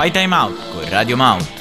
Fai Time Out con Radio Mount.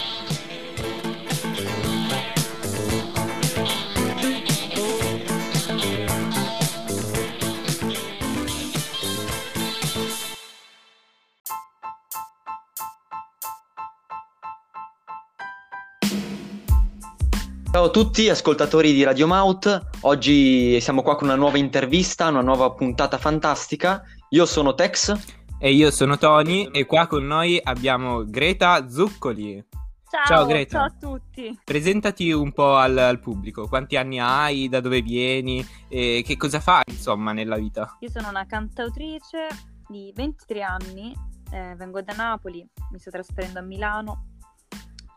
Ciao a tutti, ascoltatori di Radio Maut. Oggi siamo qua con una nuova intervista, una nuova puntata fantastica. Io sono Tex. E io sono Tony e qua con noi abbiamo Greta Zuccoli. Ciao, Ciao, Greta. ciao a tutti. Presentati un po' al, al pubblico, quanti anni hai, da dove vieni e che cosa fai insomma nella vita. Io sono una cantautrice di 23 anni, eh, vengo da Napoli, mi sto trasferendo a Milano,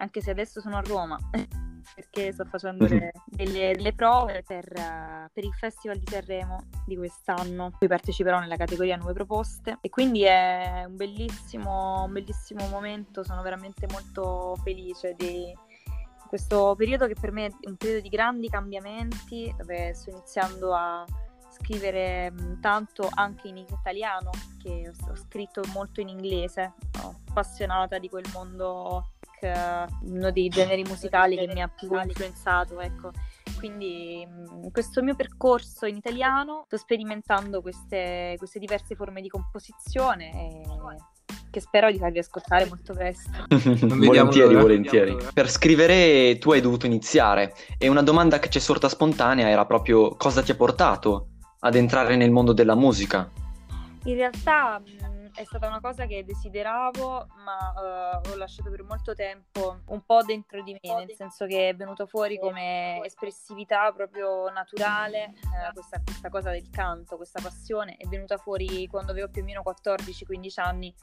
anche se adesso sono a Roma, perché sto facendo le- delle, delle prove per, eh, per il Festival di Sanremo di quest'anno. Poi parteciperò nella categoria Nuove Proposte. E quindi è un bellissimo, un bellissimo momento, sono veramente molto felice di questo periodo che per me è un periodo di grandi cambiamenti, dove sto iniziando a scrivere mh, tanto anche in italiano, che ho, scritto molto in inglese, sono appassionata di quel mondo, uno dei generi musicali che mi ha più influenzato, ecco. Quindi mh, questo mio percorso in italiano sto sperimentando queste, queste diverse forme di composizione e che spero di farvi ascoltare molto presto. volentieri, volentieri. Per scrivere tu hai dovuto iniziare e una domanda che ci è sorta spontanea era proprio cosa ti ha portato ad entrare nel mondo della musica? In realtà mh, è stata una cosa che desideravo, ma eh, ho lasciato per molto tempo un po' dentro di me, nel senso che è venuto fuori come espressività proprio naturale, eh, questa, questa cosa del canto, questa passione è venuta fuori quando avevo più o meno 14-15 anni.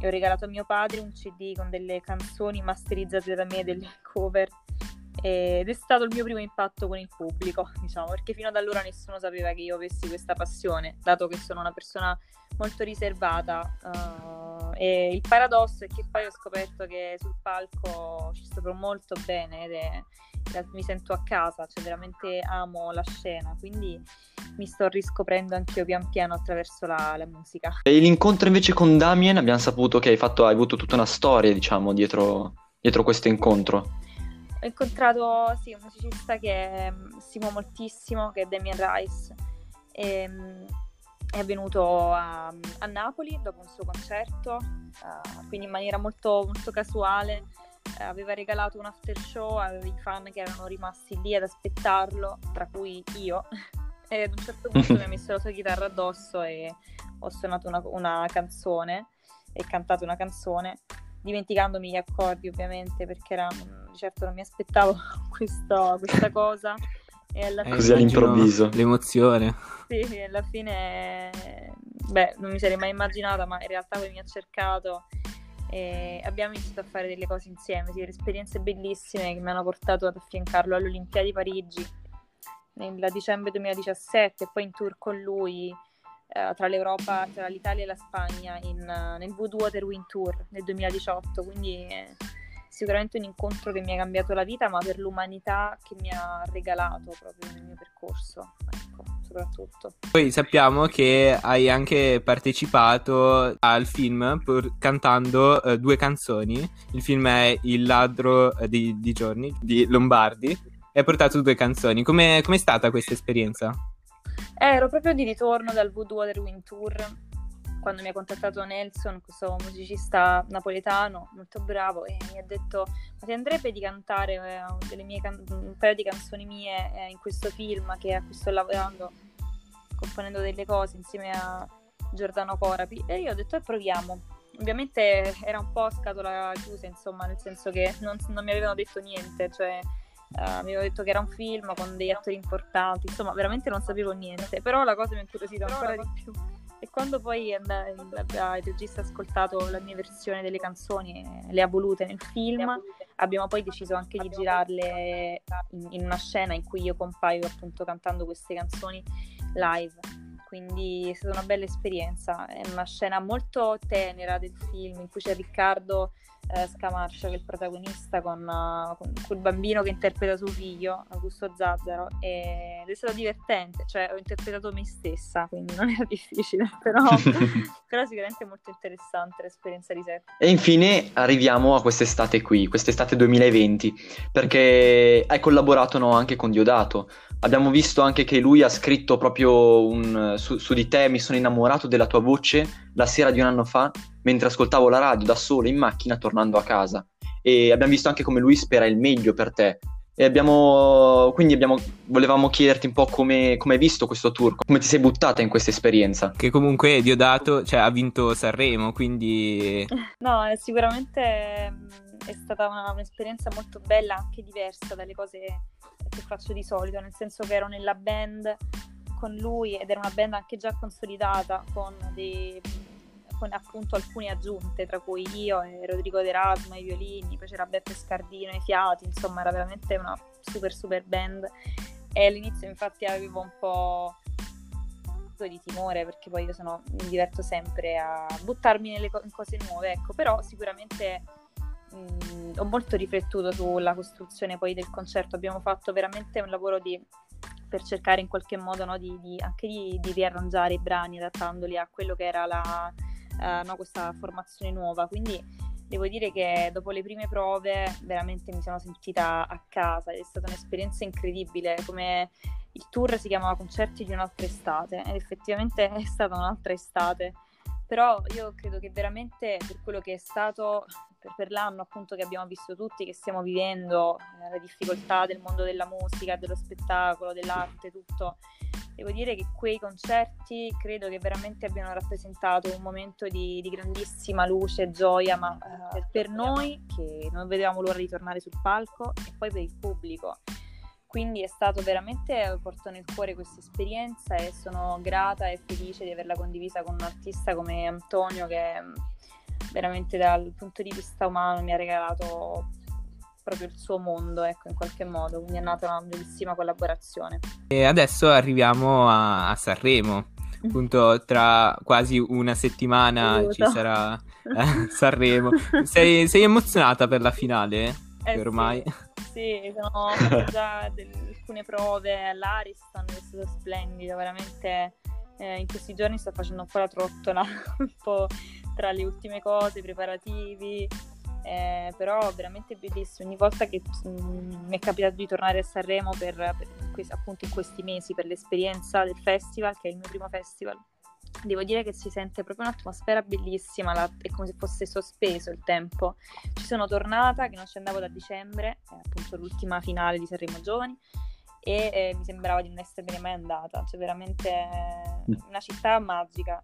E ho regalato a mio padre un CD con delle canzoni masterizzate da me, delle cover. Ed è stato il mio primo impatto con il pubblico, diciamo, perché fino ad allora nessuno sapeva che io avessi questa passione, dato che sono una persona molto riservata. eh, e il paradosso è che poi ho scoperto che sul palco ci sto molto bene ed è, mi sento a casa, cioè veramente amo la scena, quindi mi sto riscoprendo anch'io pian piano attraverso la, la musica. E l'incontro invece con Damien abbiamo saputo che hai, fatto, hai avuto tutta una storia, diciamo, dietro, dietro questo incontro. Ho incontrato sì, un musicista che mm, stimo moltissimo, che è Damien Rice. E, mm, è venuto a, a Napoli dopo un suo concerto, eh, quindi in maniera molto, molto casuale. Eh, aveva regalato un after show ai fan che erano rimasti lì ad aspettarlo, tra cui io. E ad un certo punto mi ha messo la sua chitarra addosso e ho suonato una, una canzone e cantato una canzone dimenticandomi gli accordi ovviamente perché era, di certo non mi aspettavo questo- questa cosa e alla Eh, fine, Così all'improvviso. L'emozione. sì, alla fine beh non mi sarei mai immaginata ma in realtà poi mi ha cercato e abbiamo iniziato a fare delle cose insieme sì, delle esperienze bellissime che mi hanno portato ad affiancarlo alle Olimpiadi di Parigi nel dicembre 2017 e poi in tour con lui eh, tra l'Europa, tra l'Italia e la Spagna in, eh, nel Voodoo Water Wind Tour nel 2018, quindi è sicuramente un incontro che mi ha cambiato la vita, ma per l'umanità che mi ha regalato proprio nel mio percorso, ecco, soprattutto. Poi sappiamo che hai anche partecipato al film pur- cantando eh, due canzoni. Il film è Il ladro eh, di, di giorni di Lombardi e hai portato due canzoni. Come è stata questa esperienza? Eh, ero proprio di ritorno dal Voodoo Water Wind Tour quando mi ha contattato Nelson, questo musicista napoletano molto bravo, e mi ha detto: Ma ti andrebbe di cantare eh, can- un paio di canzoni mie eh, in questo film che a cui sto lavorando, componendo delle cose insieme a Giordano Corapi? E io ho detto: E proviamo. Ovviamente era un po' a scatola chiusa, insomma, nel senso che non, non mi avevano detto niente, cioè eh, mi avevano detto che era un film con degli attori importanti, insomma, veramente non sapevo niente, però la cosa mi ha incuriosito ancora di più. E quando poi and- il, regista ha ascoltato la mia versione delle canzoni, le ha volute nel film, abbiamo poi deciso anche di girarle in, in una scena in cui io compaio appunto cantando queste canzoni live. Quindi è stata una bella esperienza, è una scena molto tenera del film in cui c'è Riccardo eh, Scamarcio, che è il protagonista, con, uh, con, quel bambino che interpreta suo figlio, Augusto Zazzaro, ed è stato divertente, cioè ho interpretato me stessa, quindi non era difficile, però, però sicuramente molto interessante l'esperienza di sé. E infine arriviamo a quest'estate qui, quest'estate 2020, perché hai collaborato no, anche con Diodato. Abbiamo visto anche che lui ha scritto proprio un, su, su di te, mi sono innamorato della tua voce la sera di un anno fa mentre ascoltavo la radio da solo in macchina tornando a casa. E abbiamo visto anche come lui spera il meglio per te. E abbiamo, quindi abbiamo, volevamo chiederti un po' come, come hai visto questo tour, come ti sei buttata in questa esperienza. Che comunque Diodato cioè, ha vinto Sanremo, quindi... No, sicuramente mm, è stata una, un'esperienza molto bella, anche diversa dalle cose che faccio di solito, nel senso che ero nella band con lui ed era una band anche già consolidata, con dei con appunto alcune aggiunte, tra cui io e Rodrigo D'Erasmo ai violini, poi c'era Beppe Scardino ai fiati, insomma era veramente una super super band. E all'inizio infatti avevo un po' di timore perché poi io sono, mi diverto sempre a buttarmi nelle co- cose nuove, ecco, però sicuramente mh, ho molto riflettuto sulla costruzione poi del concerto, abbiamo fatto veramente un lavoro di per cercare in qualche modo no, di, di, anche di, di, riarrangiare i brani adattandoli a quello che era la, uh, no, questa formazione nuova. Quindi devo dire che dopo le prime prove veramente mi sono sentita a casa. È stata un'esperienza incredibile, come il tour si chiamava Concerti di un'altra estate. Ed effettivamente è stata un'altra estate, però io credo che veramente per quello che è stato per, per l'anno appunto che abbiamo visto tutti, che stiamo vivendo, eh, le difficoltà del mondo della musica, dello spettacolo, dell'arte, tutto, devo dire che quei concerti credo che veramente abbiano rappresentato un momento di, di grandissima luce, gioia, ma eh, per noi che non vedevamo l'ora di tornare sul palco e poi per il pubblico. Quindi è stato veramente, porto nel cuore questa esperienza e sono grata e felice di averla condivisa con un artista come Antonio che veramente dal punto di vista umano mi ha regalato proprio il suo mondo, ecco, in qualche modo, quindi è nata una bellissima collaborazione. E adesso arriviamo a, a Sanremo, appunto tra quasi una settimana Aiuto. ci sarà eh, Sanremo. Sei, sei, emozionata per la finale? Eh, ormai? Sì, sì sono fatte già delle, alcune prove all'Ariston, è stato splendido, veramente eh, in questi giorni sto facendo un po' la trottola, un po' tra le ultime cose, i preparativi, eh, però veramente bellissimo. Ogni volta che mh, mm, mi è capitato di tornare a Sanremo per, per questi, appunto in questi mesi per l'esperienza del festival, che è il mio primo festival, devo dire che si sente proprio un'atmosfera bellissima, la, è come se fosse sospeso il tempo. Ci sono tornata che non ci andavo da dicembre, è appunto l'ultima finale di Sanremo Giovani e eh, mi sembrava di non essere mai andata, cioè veramente mm. una città magica.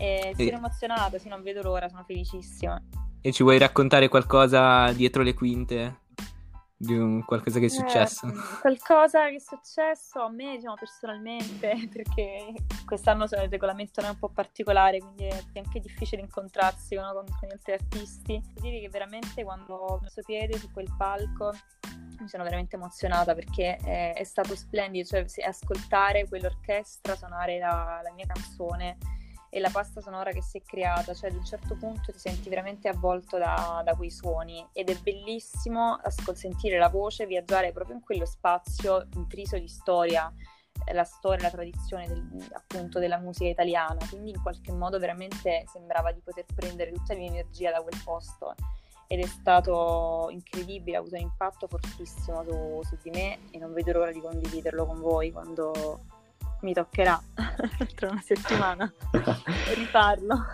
E sono emozionata, sì, non vedo l'ora, sono felicissima. E ci vuoi raccontare qualcosa dietro le quinte? Di un, qualcosa che è successo? Eh, qualcosa che è successo a me, diciamo, personalmente, perché quest'anno il regolamento è un po' particolare, quindi è anche difficile incontrarsi no, con, con, gli altri artisti. Devo dire che veramente quando ho messo piede su quel palco mi sono veramente emozionata perché è, è stato splendido, cioè ascoltare quell'orchestra suonare la, la mia canzone e la pasta sonora che si è creata, cioè ad un certo punto ti senti veramente avvolto da, da quei suoni ed è bellissimo ascol- sentire la voce, viaggiare proprio in quello spazio intriso di storia, eh, la storia, la tradizione del, appunto della musica italiana, quindi in qualche modo veramente sembrava di poter prendere tutta la mia energia da quel posto ed è stato incredibile, ha avuto un impatto fortissimo su, su di me e non vedo l'ora di condividerlo con voi quando mi toccherà tra una settimana rifarlo.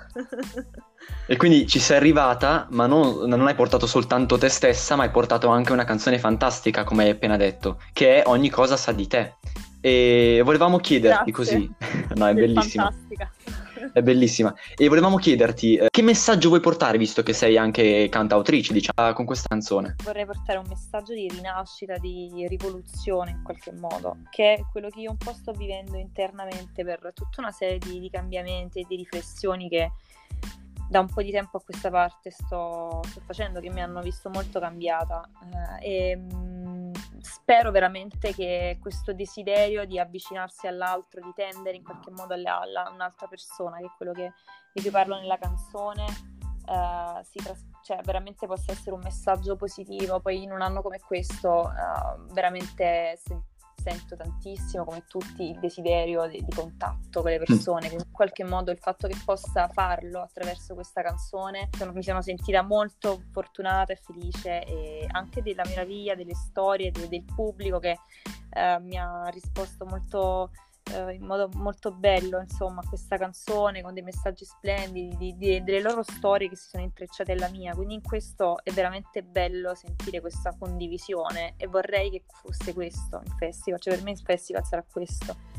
e quindi ci sei arrivata, ma non, non, hai portato soltanto te stessa, ma hai portato anche una canzone fantastica, come hai appena detto, che è Ogni cosa sa di te. E volevamo chiederti Grazie. così. no, è bellissima. Fantastica è bellissima. E volevamo chiederti eh, che messaggio vuoi portare, visto che sei anche cantautrice, diciamo, con questa canzone? Vorrei portare un messaggio di rinascita, di rivoluzione in qualche modo, che è quello che io un po' sto vivendo internamente per tutta una serie di, di cambiamenti e di riflessioni che da un po' di tempo a questa parte sto, sto facendo, che mi hanno visto molto cambiata. Eh, e, spero veramente che questo desiderio di avvicinarsi all'altro, di tendere in qualche modo alla un'altra persona, che è quello che, di cui parlo nella canzone, uh, tras- cioè, veramente possa essere un messaggio positivo. Poi in un anno come questo, uh, veramente se- sento tantissimo, come tutti, il desiderio di, di contatto con le mm. persone. Quindi in qualche modo il fatto che possa farlo attraverso questa canzone, sono, mi sono sentita molto fortunata e felice e anche della meraviglia delle storie de- del pubblico che uh, mi ha risposto molto eh, in modo molto bello, insomma, questa canzone con dei messaggi splendidi, di, di, delle loro storie che si sono intrecciate alla mia. Quindi in questo è veramente bello sentire questa condivisione e vorrei che fosse questo il festival, cioè per me il festival sarà questo.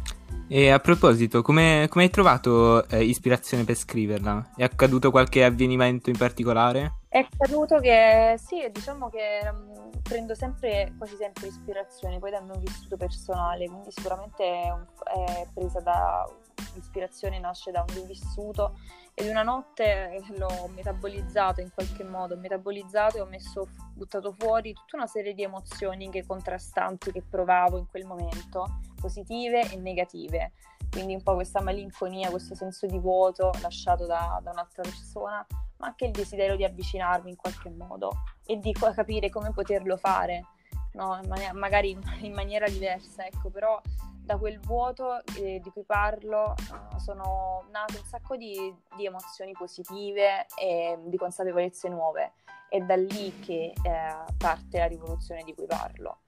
E a proposito, come, hai trovato eh, ispirazione per scriverla? È accaduto qualche avvenimento in particolare? È accaduto che sì, diciamo che um, prendo sempre, quasi sempre ispirazione poi dal mio vissuto personale, quindi sicuramente è, un, è presa da l'ispirazione nasce da un vissuto ed una notte l'ho metabolizzato in qualche modo, metabolizzato e ho messo, buttato fuori tutta una serie di emozioni che contrastanti che provavo in quel momento, positive e negative. Quindi un po' questa malinconia, questo senso di vuoto lasciato da, da un'altra persona ma anche il desiderio di avvicinarmi in qualche modo e di capire come poterlo fare, no? magari in maniera diversa, ecco, però da quel vuoto eh, di cui parlo uh, sono nate un sacco di, di, emozioni positive e di consapevolezze nuove. È da lì che eh, parte la rivoluzione di cui parlo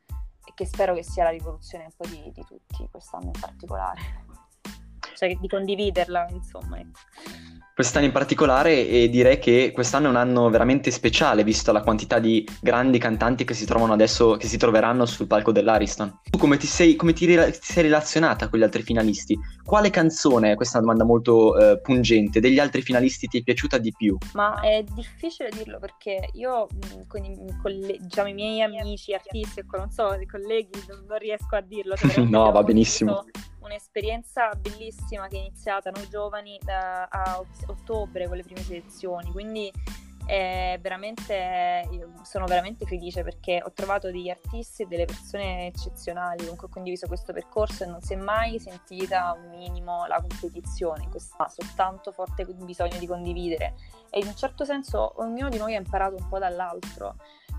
e che spero che sia la rivoluzione un po' di, di tutti quest'anno in particolare. Cioè di condividerla, insomma. Quest'anno in particolare e direi che quest'anno è un anno veramente speciale visto la quantità di grandi cantanti che si trovano adesso, che si troveranno sul palco dell'Ariston. Tu come ti sei, come ti, ti sei relazionata con gli altri finalisti? Quale canzone, questa è una domanda molto eh, pungente, degli altri finalisti ti è piaciuta di più? Ma è difficile dirlo perché io con, i, con le, diciamo, i miei amici, artisti, non so, i colleghi, non, non riesco a dirlo. Cioè no, va benissimo. Visto un'esperienza bellissima che è iniziata noi giovani da, a ottobre con le prime selezioni, quindi è veramente, sono veramente felice perché ho trovato degli artisti e delle persone eccezionali con cui ho condiviso questo percorso e non si è mai sentita un minimo la competizione, in questa soltanto forte bisogno di condividere. E in un certo senso ognuno di noi ha imparato un po' dall'altro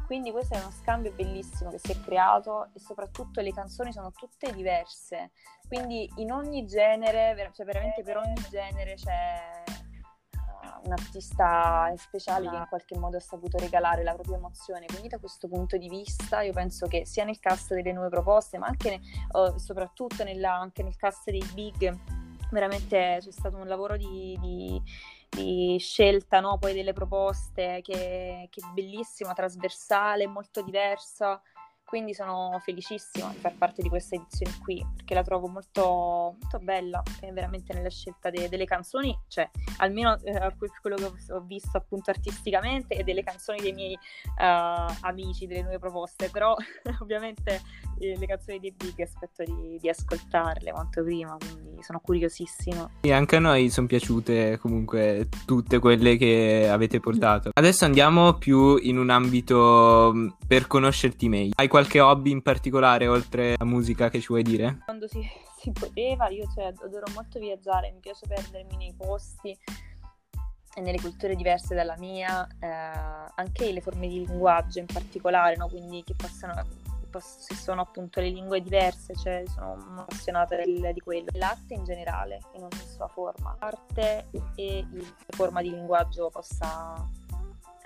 quindi questo è uno scambio bellissimo che si è creato e soprattutto le canzoni sono tutte diverse. Quindi in ogni genere, cioè veramente per ogni genere c'è uh, un artista speciale che in qualche modo ha saputo regalare la propria emozione. Quindi da questo punto di vista io penso che sia nel cast delle nuove proposte, ma anche ne, uh, soprattutto nella, anche nel cast dei big, veramente c'è stato un lavoro di, di di scelta no? poi delle proposte che, che, è bellissima, trasversale, molto diversa quindi sono felicissima di far parte di questa edizione qui perché la trovo molto, molto bella veramente nella scelta de- delle canzoni, cioè almeno eh, quello che ho visto appunto artisticamente e delle canzoni dei miei uh, amici, delle nuove proposte, però ovviamente le canzoni dei Big aspetto di, di, ascoltarle quanto prima, quindi sono curiosissima. E anche a noi sono piaciute comunque tutte quelle che avete portato. Adesso andiamo più in un ambito mm, per conoscerti meglio. Hai qualche hobby in particolare oltre la musica che ci vuoi dire? Quando si, si poteva, io cioè, adoro molto viaggiare, mi piace perdermi nei posti e nelle culture diverse dalla mia, eh, anche le forme di linguaggio in particolare, no? quindi che possano se sono appunto le lingue diverse, cioè sono appassionata del, di quello. L'arte in generale, in ogni sua forma. L'arte e la forma di linguaggio possa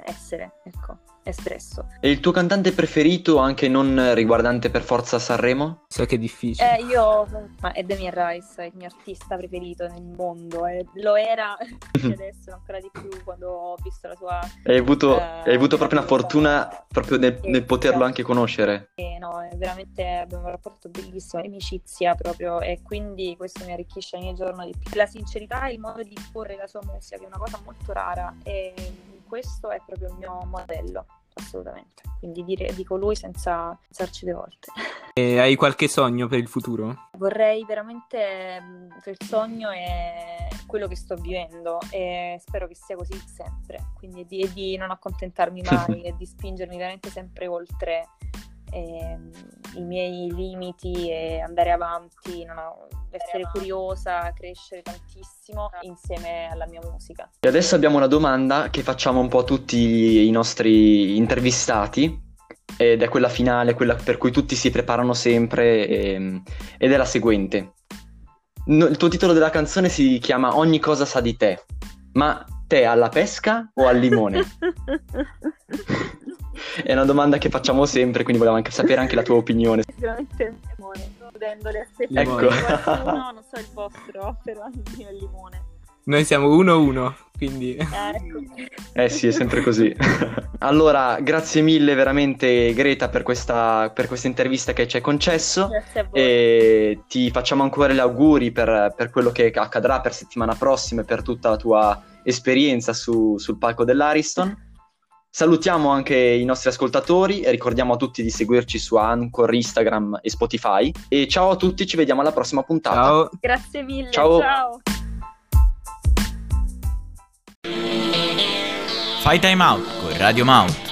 essere, ecco, espresso. E il tuo cantante preferito, anche non riguardante per forza Sanremo? So che è difficile. Eh, io, ma è Demi Rice, è il mio artista preferito nel mondo, e lo era adesso ancora di più quando ho visto la sua... Hai avuto, eh, hai avuto proprio una fortuna proprio nel, nel poterlo anche conoscere. Eh, no, è veramente abbiamo un rapporto bellissimo, amicizia proprio, e quindi questo mi arricchisce ogni giorno di più. La sincerità e il modo di porre la sua musica, che è una cosa molto rara, e questo è proprio il mio modello, assolutamente. Quindi dire, dico lui senza pensarci due volte. E hai qualche sogno per il futuro? Vorrei veramente, il sogno è quello che sto vivendo e spero che sia così sempre, quindi di, di non accontentarmi mai e di spingermi veramente sempre oltre e, mm, i miei limiti e andare avanti, ho- essere curiosa, crescere tantissimo insieme alla mia musica. E adesso abbiamo una domanda che facciamo un po' a tutti i nostri intervistati ed è quella finale, quella per cui tutti si preparano sempre ehm, ed è la seguente. No- il tuo titolo della canzone si chiama Ogni cosa sa di te, ma te alla pesca o al limone? È una domanda che facciamo sempre, quindi volevamo anche sapere anche la tua opinione. Sicuramente il limone, vedendo le aspettative di qualcuno, non so il vostro, però il mio limone. Noi siamo 1-1, quindi... Eh, ecco. Eh sì, è sempre così. allora, grazie mille veramente Greta per questa, per questa intervista che ci hai concesso Grazie a voi. e ti facciamo ancora gli auguri per, per quello che accadrà per settimana prossima e per tutta la tua esperienza su- sul palco dell'Ariston. Salutiamo anche i nostri ascoltatori e ricordiamo a tutti di seguirci su Anchor, Instagram e Spotify. E ciao a tutti, ci vediamo alla prossima puntata. Ciao! Grazie mille, Ciao. ciao. Fai time out con Radio Mount.